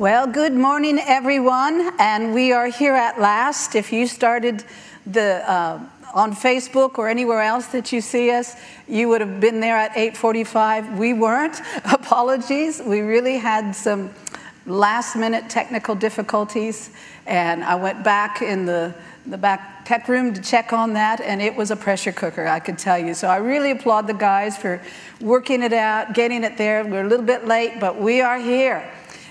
Well, good morning, everyone, and we are here at last. If you started the uh, on Facebook or anywhere else that you see us, you would have been there at 8:45. We weren't. Apologies. We really had some last-minute technical difficulties, and I went back in the the back tech room to check on that, and it was a pressure cooker, I could tell you. So I really applaud the guys for working it out, getting it there. We're a little bit late, but we are here.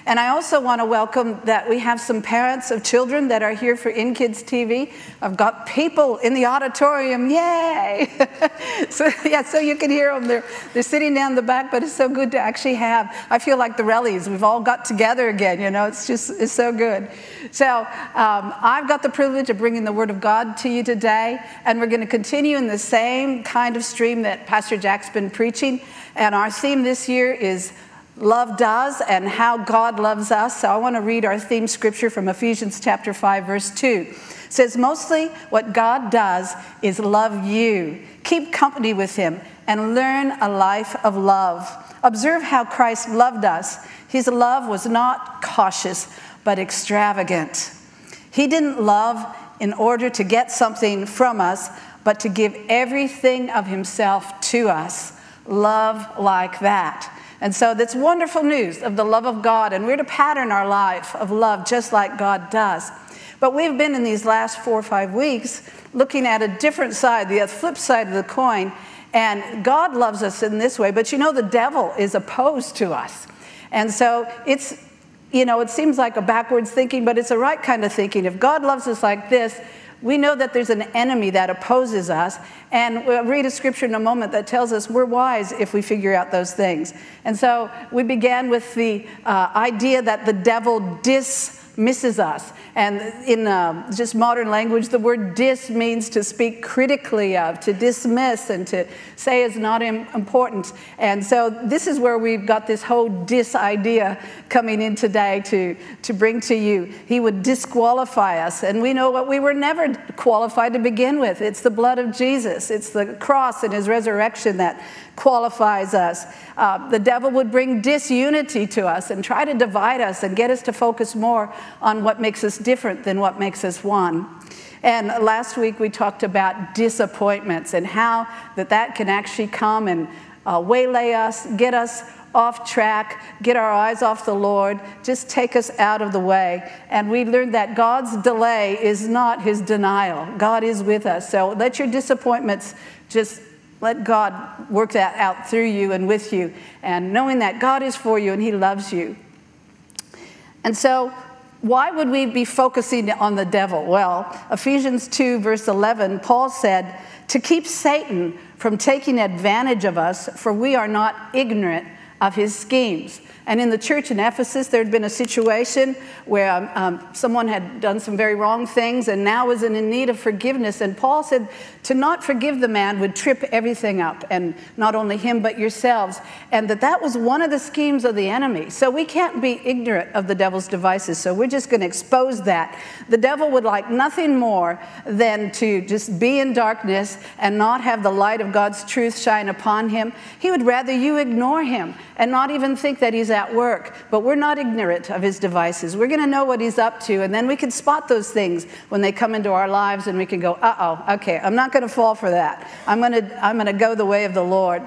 And I also want to welcome that we have some parents of children that are here for In Kids TV. I've got people in the auditorium, yay! so yeah, so you can hear them. They're, they're sitting down the back, but it's so good to actually have. I feel like the rallies, We've all got together again. You know, it's just it's so good. So um, I've got the privilege of bringing the Word of God to you today, and we're going to continue in the same kind of stream that Pastor Jack's been preaching. And our theme this year is love does and how God loves us. So I want to read our theme scripture from Ephesians chapter 5 verse 2. It says mostly what God does is love you. Keep company with him and learn a life of love. Observe how Christ loved us. His love was not cautious but extravagant. He didn't love in order to get something from us, but to give everything of himself to us. Love like that. And so that's wonderful news of the love of God, and we're to pattern our life of love just like God does. But we've been in these last four or five weeks looking at a different side, the flip side of the coin, and God loves us in this way, but you know, the devil is opposed to us. And so it's, you know, it seems like a backwards thinking, but it's the right kind of thinking. If God loves us like this, we know that there's an enemy that opposes us. And we'll read a scripture in a moment that tells us we're wise if we figure out those things. And so we began with the uh, idea that the devil dismisses us. And in uh, just modern language, the word dis means to speak critically of, to dismiss, and to say is not important. And so this is where we've got this whole dis idea coming in today to, to bring to you. He would disqualify us. And we know what we were never qualified to begin with it's the blood of Jesus, it's the cross and his resurrection that qualifies us. Uh, the devil would bring disunity to us and try to divide us and get us to focus more on what makes us different than what makes us one. And last week we talked about disappointments and how that that can actually come and uh, waylay us, get us off track, get our eyes off the Lord, just take us out of the way. And we learned that God's delay is not his denial. God is with us. So let your disappointments just let God work that out through you and with you, and knowing that God is for you and He loves you. And so, why would we be focusing on the devil? Well, Ephesians 2, verse 11, Paul said, To keep Satan from taking advantage of us, for we are not ignorant of his schemes. And in the church in Ephesus, there had been a situation where um, um, someone had done some very wrong things and now was in need of forgiveness. And Paul said to not forgive the man would trip everything up, and not only him, but yourselves. And that that was one of the schemes of the enemy. So we can't be ignorant of the devil's devices. So we're just going to expose that. The devil would like nothing more than to just be in darkness and not have the light of God's truth shine upon him. He would rather you ignore him and not even think that he's at work. But we're not ignorant of his devices. We're going to know what he's up to, and then we can spot those things when they come into our lives, and we can go, uh oh, okay, I'm not going to fall for that. I'm going to, I'm going to go the way of the Lord.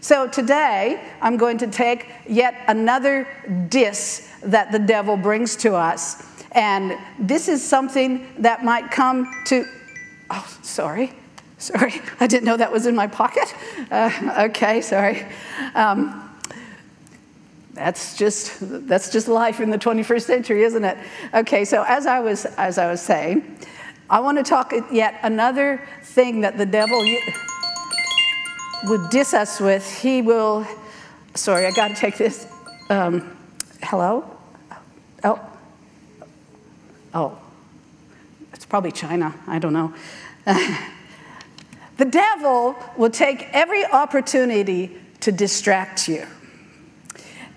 So today, I'm going to take yet another diss that the devil brings to us. And this is something that might come to, oh, sorry. Sorry, I didn't know that was in my pocket. Uh, okay, sorry. Um, that's just that's just life in the 21st century isn't it? Okay so as i was as i was saying i want to talk yet another thing that the devil would diss us with. He will sorry i got to take this. Um, hello? Oh. Oh. It's probably china. I don't know. The devil will take every opportunity to distract you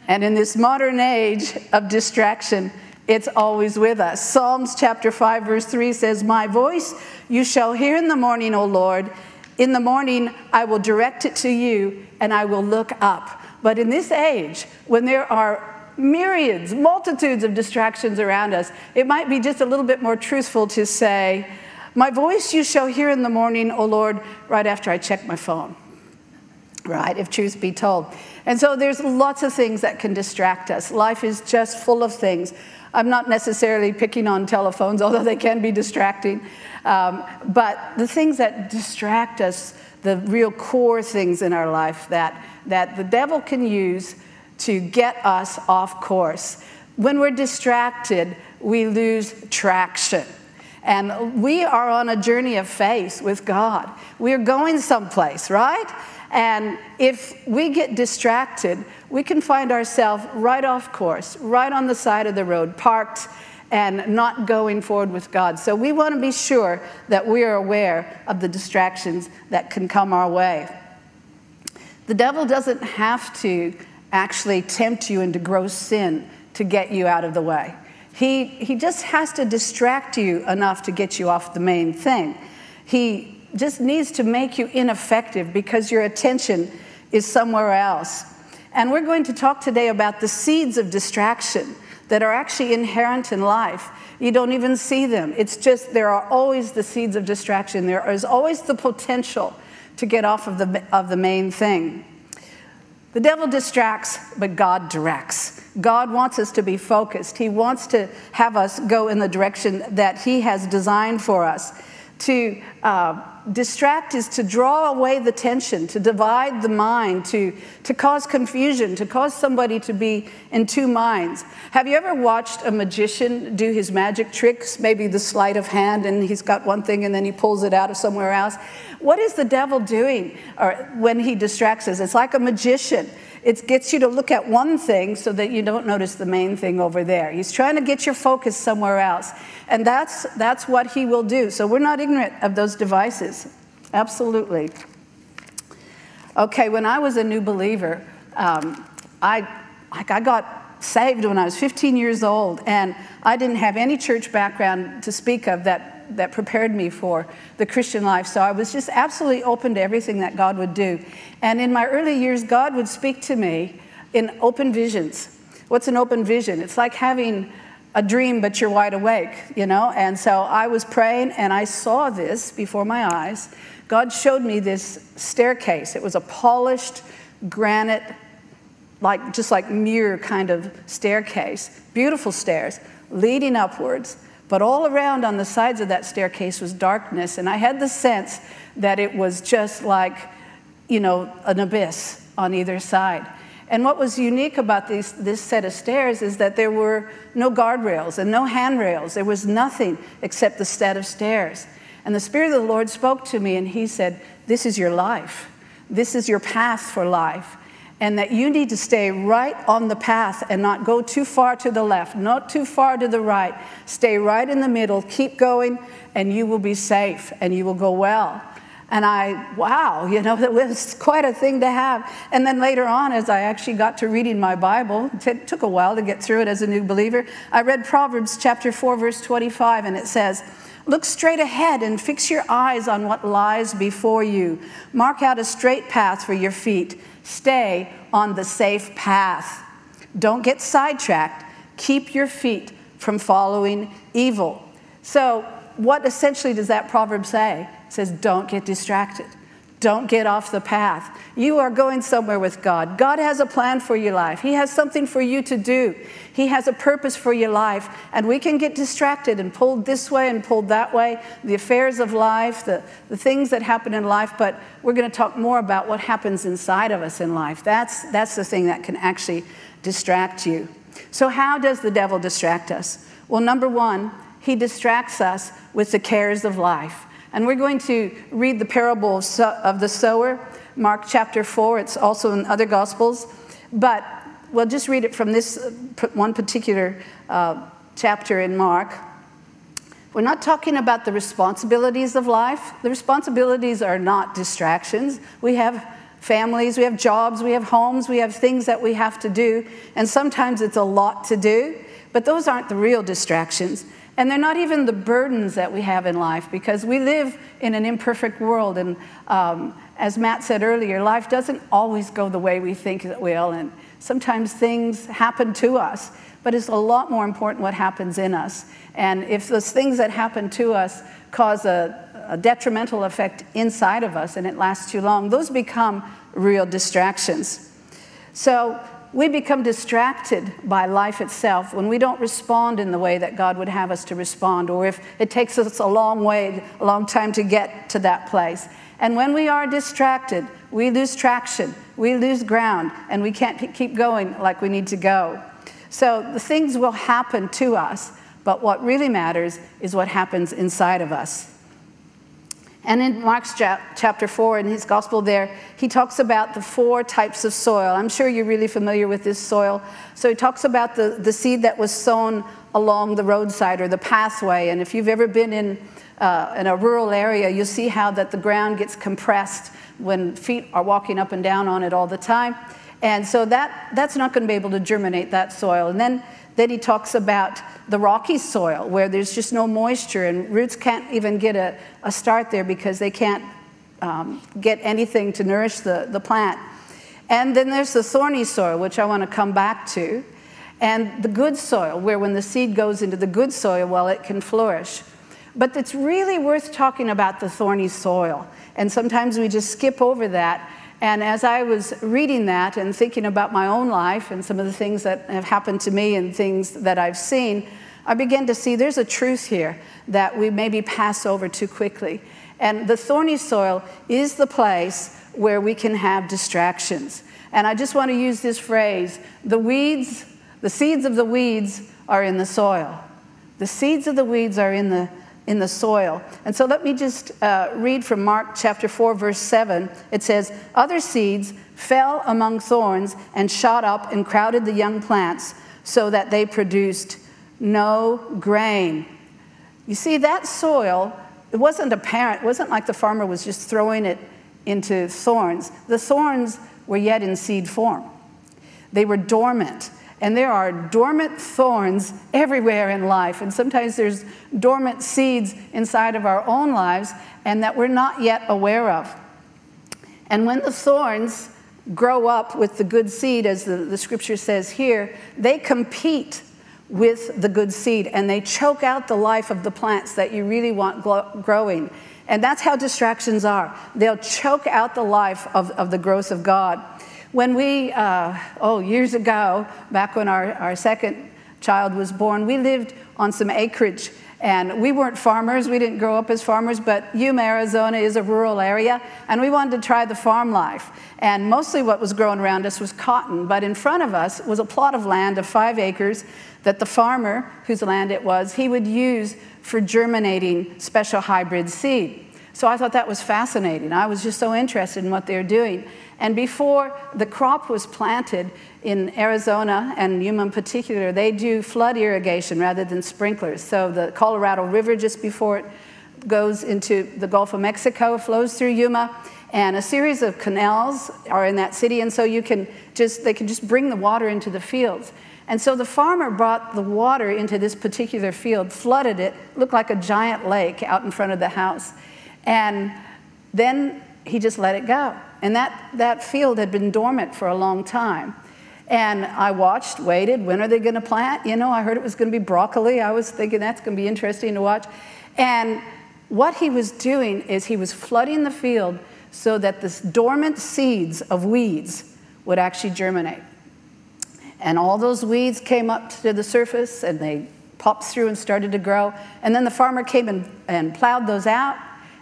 and in this modern age of distraction, it's always with us. Psalms chapter 5, verse 3 says, My voice you shall hear in the morning, O Lord. In the morning I will direct it to you, and I will look up. But in this age, when there are myriads, multitudes of distractions around us. It might be just a little bit more truthful to say, My voice you shall hear in the morning, O Lord, right after I check my phone. Right, if truth be told. And so there's lots of things that can distract us. Life is just full of things. I'm not necessarily picking on telephones, although they can be distracting. Um, but the things that distract us, the real core things in our life that, that the devil can use to get us off course. When we're distracted, we lose traction. And we are on a journey of faith with God. We're going someplace, right? And if we get distracted, we can find ourselves right off course, right on the side of the road, parked and not going forward with God. So we want to be sure that we are aware of the distractions that can come our way. The devil doesn't have to actually tempt you into gross sin to get you out of the way. He, he just has to distract you enough to get you off the main thing. He just needs to make you ineffective because your attention is somewhere else. And we're going to talk today about the seeds of distraction that are actually inherent in life. You don't even see them. It's just there are always the seeds of distraction. There is always the potential to get off of the, of the main thing. The devil distracts, but God directs. God wants us to be focused. He wants to have us go in the direction that He has designed for us. To uh, distract is to draw away the tension, to divide the mind, to, to cause confusion, to cause somebody to be in two minds. Have you ever watched a magician do his magic tricks? Maybe the sleight of hand, and he's got one thing and then he pulls it out of somewhere else. What is the devil doing or when he distracts us? It's like a magician. It gets you to look at one thing so that you don't notice the main thing over there. He's trying to get your focus somewhere else. And that's, that's what he will do. So we're not ignorant of those devices. Absolutely. Okay, when I was a new believer, um, I, like I got saved when I was 15 years old, and I didn't have any church background to speak of that, that prepared me for the Christian life. So I was just absolutely open to everything that God would do. And in my early years, God would speak to me in open visions. What's an open vision? It's like having a dream, but you're wide awake, you know? And so I was praying and I saw this before my eyes. God showed me this staircase. It was a polished granite, like just like mirror kind of staircase, beautiful stairs leading upwards. But all around on the sides of that staircase was darkness. And I had the sense that it was just like, you know, an abyss on either side. And what was unique about these, this set of stairs is that there were no guardrails and no handrails. There was nothing except the set of stairs. And the Spirit of the Lord spoke to me and He said, This is your life. This is your path for life. And that you need to stay right on the path and not go too far to the left, not too far to the right. Stay right in the middle, keep going, and you will be safe and you will go well. And I, wow, you know, that was quite a thing to have. And then later on, as I actually got to reading my Bible, it took a while to get through it as a new believer, I read Proverbs chapter 4, verse 25, and it says, Look straight ahead and fix your eyes on what lies before you. Mark out a straight path for your feet. Stay on the safe path. Don't get sidetracked. Keep your feet from following evil. So, what essentially does that proverb say? It says, don't get distracted. Don't get off the path. You are going somewhere with God. God has a plan for your life. He has something for you to do. He has a purpose for your life. And we can get distracted and pulled this way and pulled that way, the affairs of life, the, the things that happen in life. But we're going to talk more about what happens inside of us in life. That's, that's the thing that can actually distract you. So, how does the devil distract us? Well, number one, he distracts us with the cares of life. And we're going to read the parable of the sower, Mark chapter 4. It's also in other Gospels. But we'll just read it from this uh, one particular uh, chapter in Mark. We're not talking about the responsibilities of life. The responsibilities are not distractions. We have families, we have jobs, we have homes, we have things that we have to do. And sometimes it's a lot to do. But those aren't the real distractions. And they're not even the burdens that we have in life because we live in an imperfect world. And um, as Matt said earlier, life doesn't always go the way we think it will. And Sometimes things happen to us, but it's a lot more important what happens in us. And if those things that happen to us cause a, a detrimental effect inside of us and it lasts too long, those become real distractions. So we become distracted by life itself when we don't respond in the way that God would have us to respond, or if it takes us a long way, a long time to get to that place. And when we are distracted, we lose traction, we lose ground, and we can't keep going like we need to go. So the things will happen to us, but what really matters is what happens inside of us. And in Mark's chapter 4, in his gospel there, he talks about the four types of soil. I'm sure you're really familiar with this soil. So he talks about the, the seed that was sown along the roadside or the pathway. And if you've ever been in, uh, in a rural area, you'll see how that the ground gets compressed when feet are walking up and down on it all the time. And so that, that's not going to be able to germinate that soil. And then then he talks about the rocky soil where there's just no moisture and roots can't even get a, a start there because they can't um, get anything to nourish the, the plant. And then there's the thorny soil, which I want to come back to, and the good soil, where when the seed goes into the good soil, well, it can flourish. But it's really worth talking about the thorny soil. And sometimes we just skip over that and as I was reading that and thinking about my own life and some of the things that have happened to me and things that I've seen, I began to see there's a truth here that we maybe pass over too quickly. And the thorny soil is the place where we can have distractions. And I just want to use this phrase the weeds, the seeds of the weeds are in the soil. The seeds of the weeds are in the in the soil. And so let me just uh, read from Mark chapter 4, verse 7. It says, Other seeds fell among thorns and shot up and crowded the young plants so that they produced no grain. You see, that soil, it wasn't apparent, it wasn't like the farmer was just throwing it into thorns. The thorns were yet in seed form, they were dormant. And there are dormant thorns everywhere in life. And sometimes there's dormant seeds inside of our own lives and that we're not yet aware of. And when the thorns grow up with the good seed, as the, the scripture says here, they compete with the good seed and they choke out the life of the plants that you really want growing. And that's how distractions are. They'll choke out the life of, of the growth of God. When we, uh, oh, years ago, back when our, our second child was born, we lived on some acreage. And we weren't farmers, we didn't grow up as farmers, but Yuma, Arizona is a rural area, and we wanted to try the farm life. And mostly what was growing around us was cotton, but in front of us was a plot of land of five acres that the farmer, whose land it was, he would use for germinating special hybrid seed. So I thought that was fascinating. I was just so interested in what they were doing. And before the crop was planted in Arizona and Yuma in particular, they do flood irrigation rather than sprinklers. So the Colorado River, just before it goes into the Gulf of Mexico, flows through Yuma. And a series of canals are in that city, and so you can just, they can just bring the water into the fields. And so the farmer brought the water into this particular field, flooded it, looked like a giant lake out in front of the house. And then he just let it go. And that, that field had been dormant for a long time. And I watched, waited, when are they going to plant? You know, I heard it was going to be broccoli. I was thinking that's going to be interesting to watch. And what he was doing is he was flooding the field so that the dormant seeds of weeds would actually germinate. And all those weeds came up to the surface and they popped through and started to grow. And then the farmer came and, and plowed those out.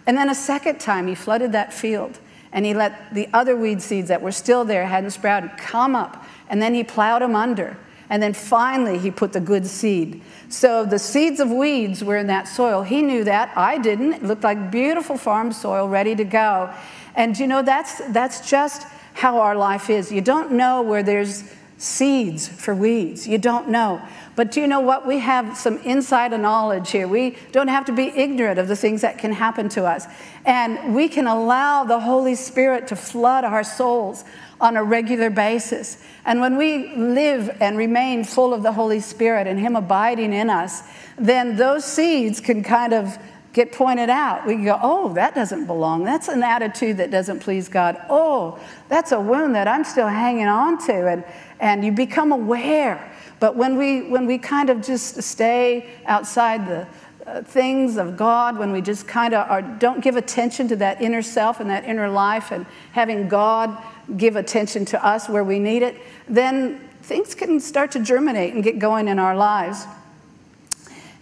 And then a second time he flooded that field and he let the other weed seeds that were still there, hadn't sprouted, come up. And then he plowed them under. And then finally, he put the good seed. So the seeds of weeds were in that soil. He knew that. I didn't. It looked like beautiful farm soil ready to go. And you know, that's, that's just how our life is. You don't know where there's seeds for weeds. You don't know. But do you know what? We have some insider knowledge here. We don't have to be ignorant of the things that can happen to us. And we can allow the Holy Spirit to flood our souls on a regular basis. And when we live and remain full of the Holy Spirit and Him abiding in us, then those seeds can kind of get pointed out. We go, oh, that doesn't belong. That's an attitude that doesn't please God. Oh, that's a wound that I'm still hanging on to. And, and you become aware. But when we, when we kind of just stay outside the uh, things of God, when we just kind of don't give attention to that inner self and that inner life and having God give attention to us where we need it, then things can start to germinate and get going in our lives.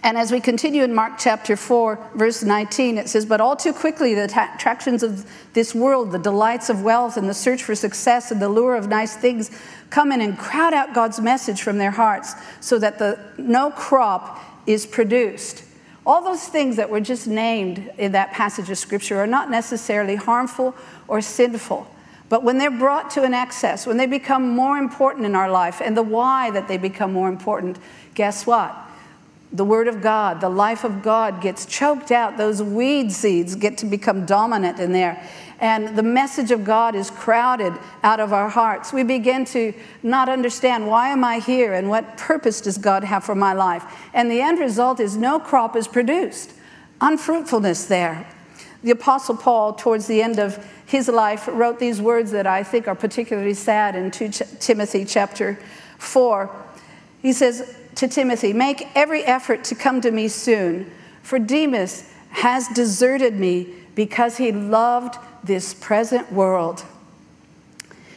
And as we continue in Mark chapter 4, verse 19, it says, But all too quickly the attractions of this world, the delights of wealth, and the search for success, and the lure of nice things come in and crowd out God's message from their hearts so that the, no crop is produced. All those things that were just named in that passage of scripture are not necessarily harmful or sinful. But when they're brought to an excess, when they become more important in our life, and the why that they become more important, guess what? The Word of God, the life of God gets choked out. Those weed seeds get to become dominant in there. And the message of God is crowded out of our hearts. We begin to not understand why am I here and what purpose does God have for my life. And the end result is no crop is produced, unfruitfulness there. The Apostle Paul, towards the end of his life, wrote these words that I think are particularly sad in 2 Timothy chapter 4. He says, to Timothy, Make every effort to come to me soon, for Demas has deserted me because he loved this present world.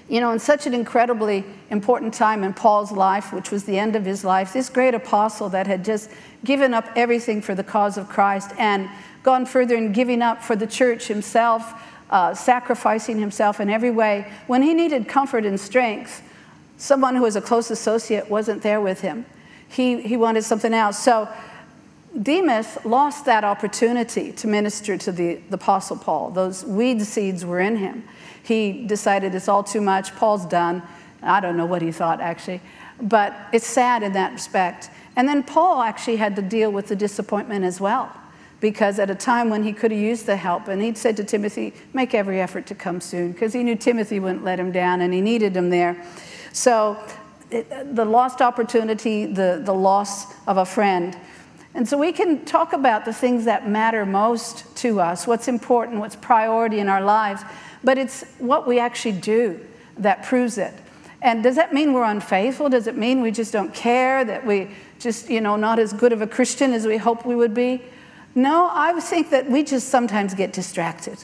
You know, in such an incredibly important time in Paul's life, which was the end of his life, this great apostle that had just given up everything for the cause of Christ and gone further in giving up for the church himself, uh, sacrificing himself in every way, when he needed comfort and strength, someone who was a close associate wasn't there with him. He, he wanted something else. So Demas lost that opportunity to minister to the, the Apostle Paul. Those weed seeds were in him. He decided it's all too much. Paul's done. I don't know what he thought, actually. But it's sad in that respect. And then Paul actually had to deal with the disappointment as well, because at a time when he could have used the help, and he'd said to Timothy, Make every effort to come soon, because he knew Timothy wouldn't let him down and he needed him there. So it, the lost opportunity, the, the loss of a friend. And so we can talk about the things that matter most to us, what's important, what's priority in our lives, but it's what we actually do that proves it. And does that mean we're unfaithful? Does it mean we just don't care, that we just, you know, not as good of a Christian as we hope we would be? No, I think that we just sometimes get distracted.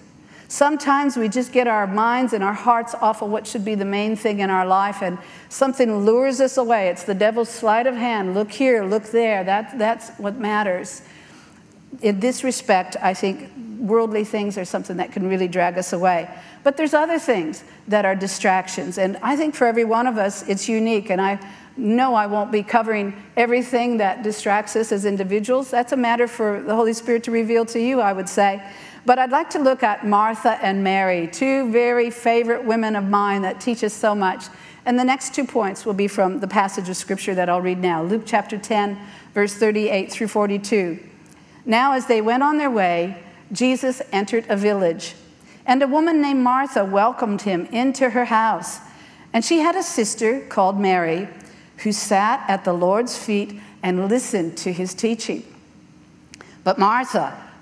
Sometimes we just get our minds and our hearts off of what should be the main thing in our life, and something lures us away. It's the devil's sleight of hand. Look here, look there. That, that's what matters. In this respect, I think worldly things are something that can really drag us away. But there's other things that are distractions, and I think for every one of us, it's unique. And I know I won't be covering everything that distracts us as individuals. That's a matter for the Holy Spirit to reveal to you, I would say. But I'd like to look at Martha and Mary, two very favorite women of mine that teach us so much. And the next two points will be from the passage of scripture that I'll read now Luke chapter 10, verse 38 through 42. Now, as they went on their way, Jesus entered a village, and a woman named Martha welcomed him into her house. And she had a sister called Mary who sat at the Lord's feet and listened to his teaching. But Martha,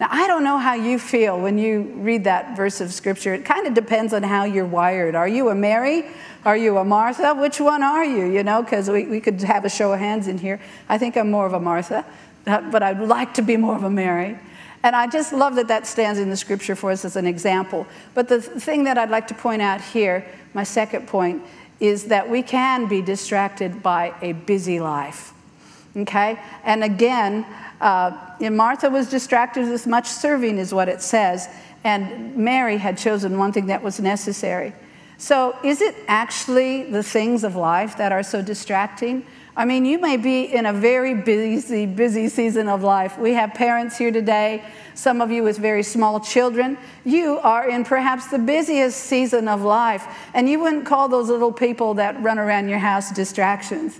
Now, I don't know how you feel when you read that verse of scripture. It kind of depends on how you're wired. Are you a Mary? Are you a Martha? Which one are you? You know, because we, we could have a show of hands in here. I think I'm more of a Martha, uh, but I'd like to be more of a Mary. And I just love that that stands in the scripture for us as an example. But the thing that I'd like to point out here, my second point, is that we can be distracted by a busy life. Okay? And again, uh, Martha was distracted with much serving, is what it says, and Mary had chosen one thing that was necessary. So, is it actually the things of life that are so distracting? I mean, you may be in a very busy, busy season of life. We have parents here today, some of you with very small children. You are in perhaps the busiest season of life, and you wouldn't call those little people that run around your house distractions.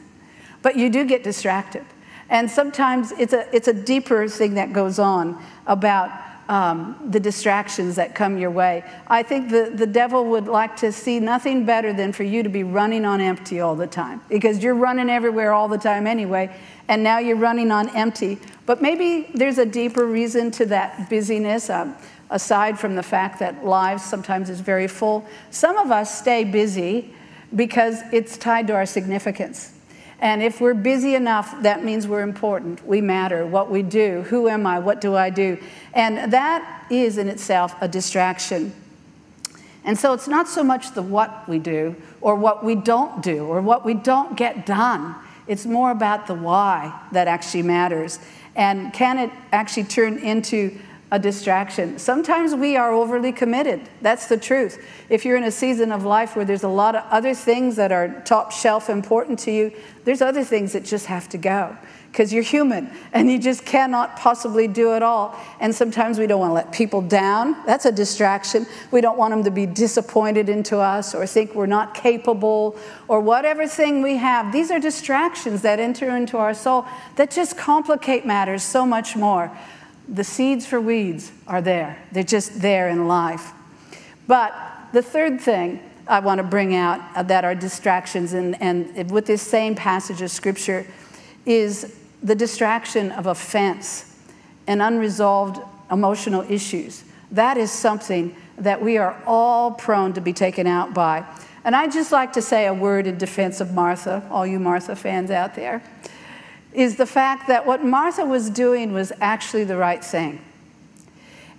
But you do get distracted. And sometimes it's a, it's a deeper thing that goes on about um, the distractions that come your way. I think the, the devil would like to see nothing better than for you to be running on empty all the time because you're running everywhere all the time anyway, and now you're running on empty. But maybe there's a deeper reason to that busyness. Um, aside from the fact that lives sometimes is very full, some of us stay busy because it's tied to our significance. And if we're busy enough, that means we're important. We matter. What we do. Who am I? What do I do? And that is in itself a distraction. And so it's not so much the what we do or what we don't do or what we don't get done. It's more about the why that actually matters. And can it actually turn into a distraction. Sometimes we are overly committed. That's the truth. If you're in a season of life where there's a lot of other things that are top shelf important to you, there's other things that just have to go because you're human and you just cannot possibly do it all. And sometimes we don't want to let people down. That's a distraction. We don't want them to be disappointed into us or think we're not capable or whatever thing we have. These are distractions that enter into our soul that just complicate matters so much more the seeds for weeds are there. They're just there in life. But the third thing I want to bring out that are distractions, and, and with this same passage of scripture, is the distraction of offense and unresolved emotional issues. That is something that we are all prone to be taken out by. And I'd just like to say a word in defense of Martha, all you Martha fans out there is the fact that what Martha was doing was actually the right thing.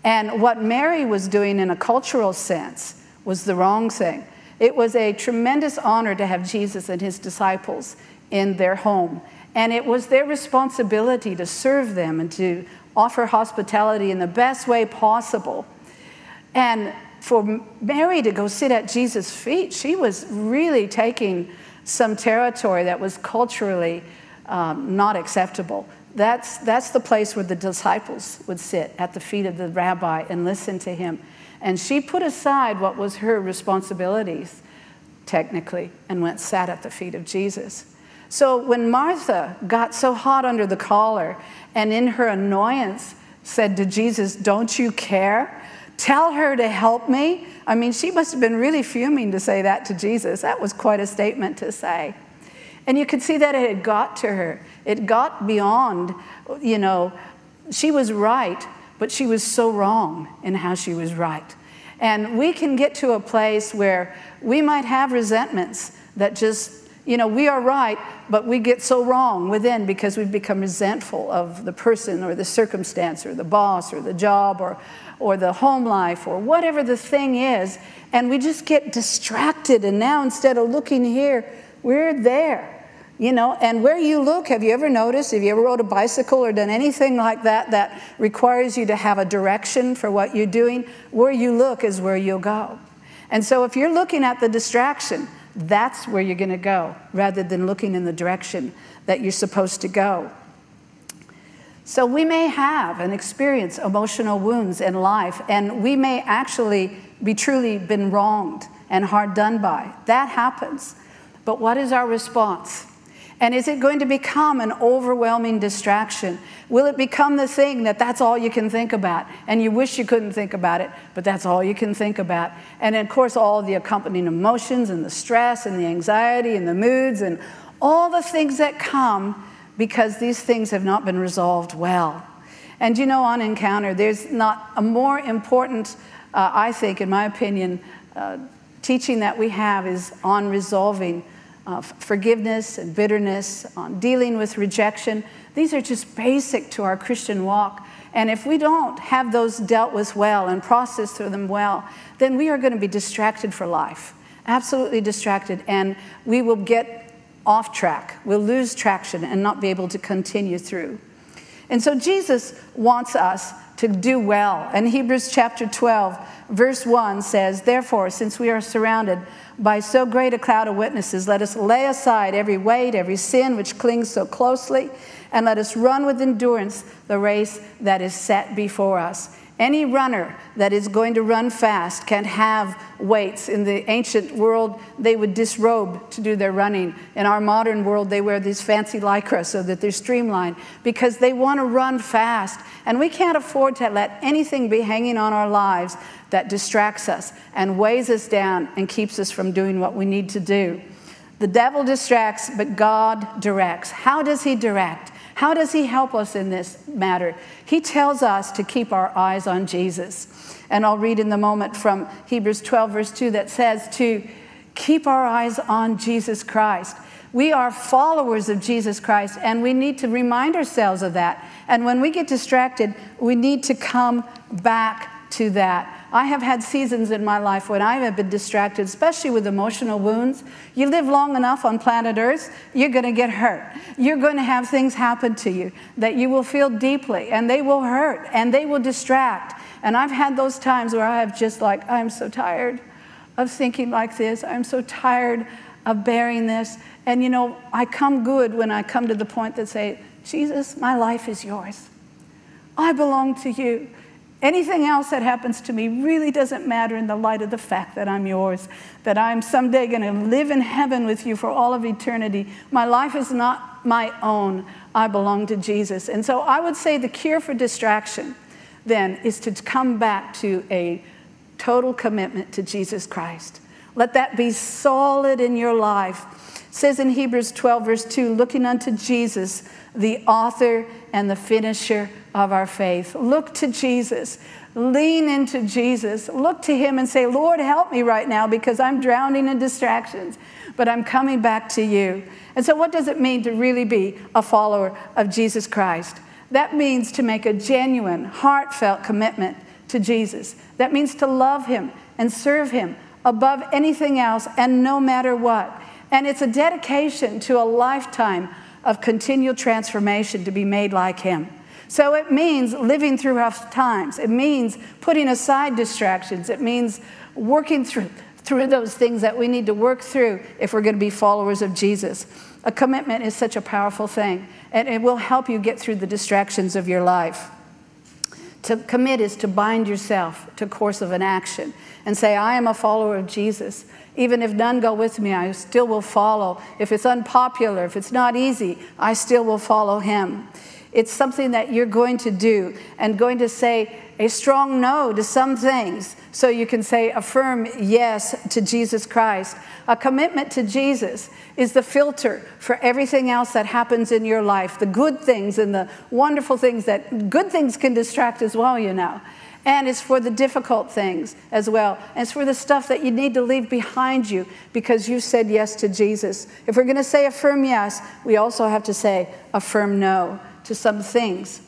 And what Mary was doing in a cultural sense was the wrong thing. It was a tremendous honor to have Jesus and his disciples in their home. And it was their responsibility to serve them and to offer hospitality in the best way possible. And for Mary to go sit at Jesus' feet, she was really taking some territory that was culturally um, not acceptable. That's, that's the place where the disciples would sit at the feet of the rabbi and listen to him. And she put aside what was her responsibilities, technically, and went sat at the feet of Jesus. So when Martha got so hot under the collar and in her annoyance said to Jesus, Don't you care? Tell her to help me. I mean, she must have been really fuming to say that to Jesus. That was quite a statement to say. And you could see that it had got to her. It got beyond, you know, she was right, but she was so wrong in how she was right. And we can get to a place where we might have resentments that just, you know, we are right, but we get so wrong within because we've become resentful of the person or the circumstance or the boss or the job or, or the home life or whatever the thing is. And we just get distracted. And now instead of looking here, we're there. You know, and where you look, have you ever noticed, have you ever rode a bicycle or done anything like that that requires you to have a direction for what you're doing, where you look is where you'll go. And so if you're looking at the distraction, that's where you're going to go rather than looking in the direction that you're supposed to go. So we may have and experience emotional wounds in life, and we may actually be truly been wronged and hard done by. That happens. But what is our response? And is it going to become an overwhelming distraction? Will it become the thing that that's all you can think about? And you wish you couldn't think about it, but that's all you can think about. And of course, all the accompanying emotions and the stress and the anxiety and the moods and all the things that come because these things have not been resolved well. And you know, on Encounter, there's not a more important, uh, I think, in my opinion, uh, teaching that we have is on resolving uh, forgiveness and bitterness, on dealing with rejection. These are just basic to our Christian walk. And if we don't have those dealt with well and processed through them well, then we are going to be distracted for life. Absolutely distracted. And we will get off track. We'll lose traction and not be able to continue through. And so Jesus wants us to do well. And Hebrews chapter 12, verse 1 says, Therefore, since we are surrounded by so great a cloud of witnesses, let us lay aside every weight, every sin which clings so closely, and let us run with endurance the race that is set before us. Any runner that is going to run fast can have weights. In the ancient world, they would disrobe to do their running. In our modern world, they wear these fancy lycra so that they're streamlined because they want to run fast. And we can't afford to let anything be hanging on our lives that distracts us and weighs us down and keeps us from doing what we need to do. The devil distracts, but God directs. How does he direct? How does he help us in this matter? He tells us to keep our eyes on Jesus. And I'll read in the moment from Hebrews 12, verse 2, that says to keep our eyes on Jesus Christ. We are followers of Jesus Christ, and we need to remind ourselves of that. And when we get distracted, we need to come back to that. I have had seasons in my life when I have been distracted, especially with emotional wounds. You live long enough on planet Earth, you're going to get hurt. You're going to have things happen to you that you will feel deeply, and they will hurt, and they will distract. And I've had those times where I have just like, I'm so tired of thinking like this. I'm so tired of bearing this. And you know, I come good when I come to the point that say, Jesus, my life is yours. I belong to you. Anything else that happens to me really doesn't matter in the light of the fact that I'm yours, that I'm someday going to live in heaven with you for all of eternity. My life is not my own, I belong to Jesus. And so I would say the cure for distraction then is to come back to a total commitment to Jesus Christ. Let that be solid in your life. Says in Hebrews 12, verse 2, looking unto Jesus, the author and the finisher of our faith. Look to Jesus. Lean into Jesus. Look to Him and say, Lord, help me right now because I'm drowning in distractions, but I'm coming back to you. And so, what does it mean to really be a follower of Jesus Christ? That means to make a genuine, heartfelt commitment to Jesus. That means to love Him and serve Him above anything else and no matter what. And it's a dedication to a lifetime of continual transformation to be made like Him. So it means living through rough times. It means putting aside distractions. It means working through, through those things that we need to work through if we're going to be followers of Jesus. A commitment is such a powerful thing, and it will help you get through the distractions of your life. To commit is to bind yourself to course of an action and say, I am a follower of Jesus. Even if none go with me, I still will follow. If it's unpopular, if it's not easy, I still will follow him. It's something that you're going to do and going to say a strong no to some things so you can say a firm yes to Jesus Christ. A commitment to Jesus is the filter for everything else that happens in your life, the good things and the wonderful things that good things can distract as well, you know. And it's for the difficult things as well. And it's for the stuff that you need to leave behind you because you said yes to Jesus. If we're going to say a firm yes, we also have to say a firm no to some things.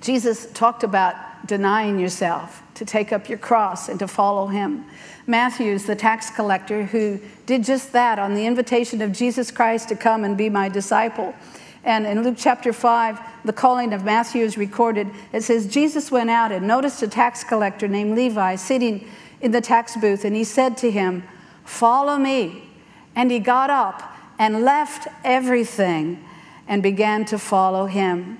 Jesus talked about denying yourself, to take up your cross and to follow him. Matthews, the tax collector, who did just that on the invitation of Jesus Christ to come and be my disciple. And in Luke chapter 5, the calling of Matthew is recorded. It says, Jesus went out and noticed a tax collector named Levi sitting in the tax booth, and he said to him, Follow me. And he got up and left everything and began to follow him.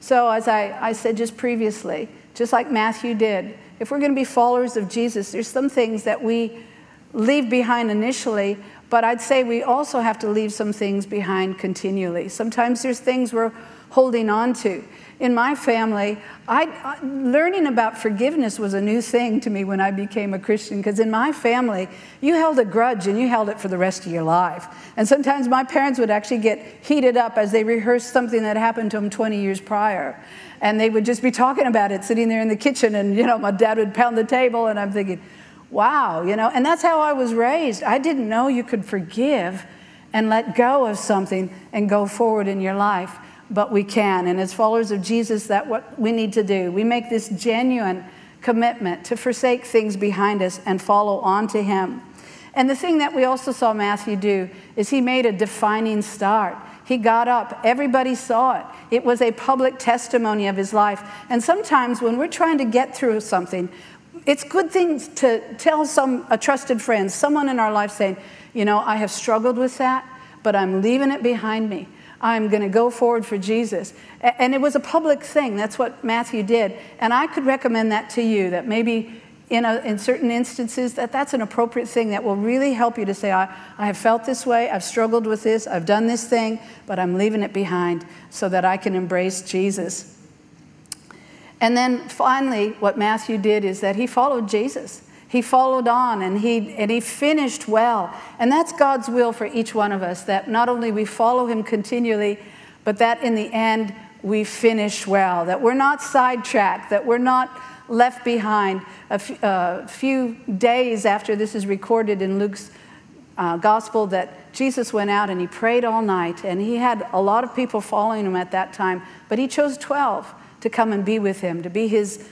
So, as I, I said just previously, just like Matthew did, if we're going to be followers of Jesus, there's some things that we leave behind initially, but I'd say we also have to leave some things behind continually. Sometimes there's things we're holding on to in my family, I, learning about forgiveness was a new thing to me when I became a Christian because in my family, you held a grudge and you held it for the rest of your life. And sometimes my parents would actually get heated up as they rehearsed something that happened to them 20 years prior. And they would just be talking about it, sitting there in the kitchen, and you know, my dad would pound the table, and I'm thinking, wow, you know, and that's how I was raised. I didn't know you could forgive and let go of something and go forward in your life but we can. And as followers of Jesus, that's what we need to do. We make this genuine commitment to forsake things behind us and follow on to Him. And the thing that we also saw Matthew do is he made a defining start. He got up. Everybody saw it. It was a public testimony of his life. And sometimes when we're trying to get through something, it's good things to tell some a trusted friend, someone in our life saying, you know, I have struggled with that, but I'm leaving it behind me. I'm going to go forward for Jesus. And it was a public thing. That's what Matthew did. And I could recommend that to you that maybe in, a, in certain instances that that's an appropriate thing that will really help you to say, I, I have felt this way, I've struggled with this, I've done this thing, but I'm leaving it behind so that I can embrace Jesus. And then finally, what Matthew did is that he followed Jesus. He followed on and he, and he finished well. And that's God's will for each one of us that not only we follow him continually, but that in the end we finish well, that we're not sidetracked, that we're not left behind. A, a few days after this is recorded in Luke's uh, gospel, that Jesus went out and he prayed all night, and he had a lot of people following him at that time, but he chose 12 to come and be with him, to be his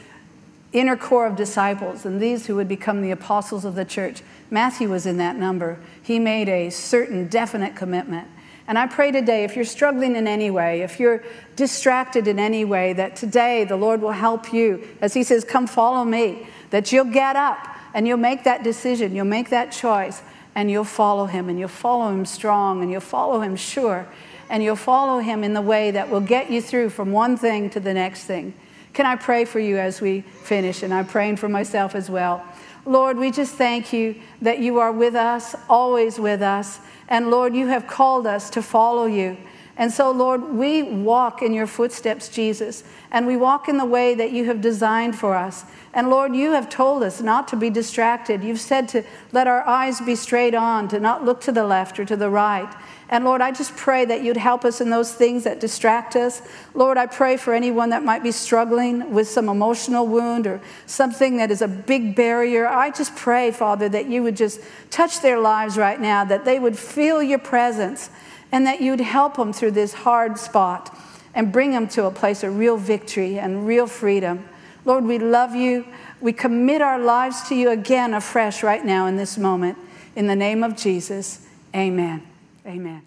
inner core of disciples, and these who would become the apostles of the church. Matthew was in that number. He made a certain, definite commitment. And I pray today, if you're struggling in any way, if you're distracted in any way, that today the Lord will help you. As He says, Come follow me, that you'll get up and you'll make that decision, you'll make that choice, and you'll follow Him, and you'll follow Him strong, and you'll follow Him sure, and you'll follow Him in the way that will get you through from one thing to the next thing. Can I pray for you as we finish? And I'm praying for myself as well. Lord, we just thank you that you are with us, always with us. And Lord, you have called us to follow you. And so, Lord, we walk in your footsteps, Jesus, and we walk in the way that you have designed for us. And Lord, you have told us not to be distracted. You've said to let our eyes be straight on, to not look to the left or to the right. And Lord, I just pray that you'd help us in those things that distract us. Lord, I pray for anyone that might be struggling with some emotional wound or something that is a big barrier. I just pray, Father, that you would just touch their lives right now, that they would feel your presence, and that you'd help them through this hard spot and bring them to a place of real victory and real freedom. Lord, we love you. We commit our lives to you again afresh right now in this moment. In the name of Jesus, amen. Amen.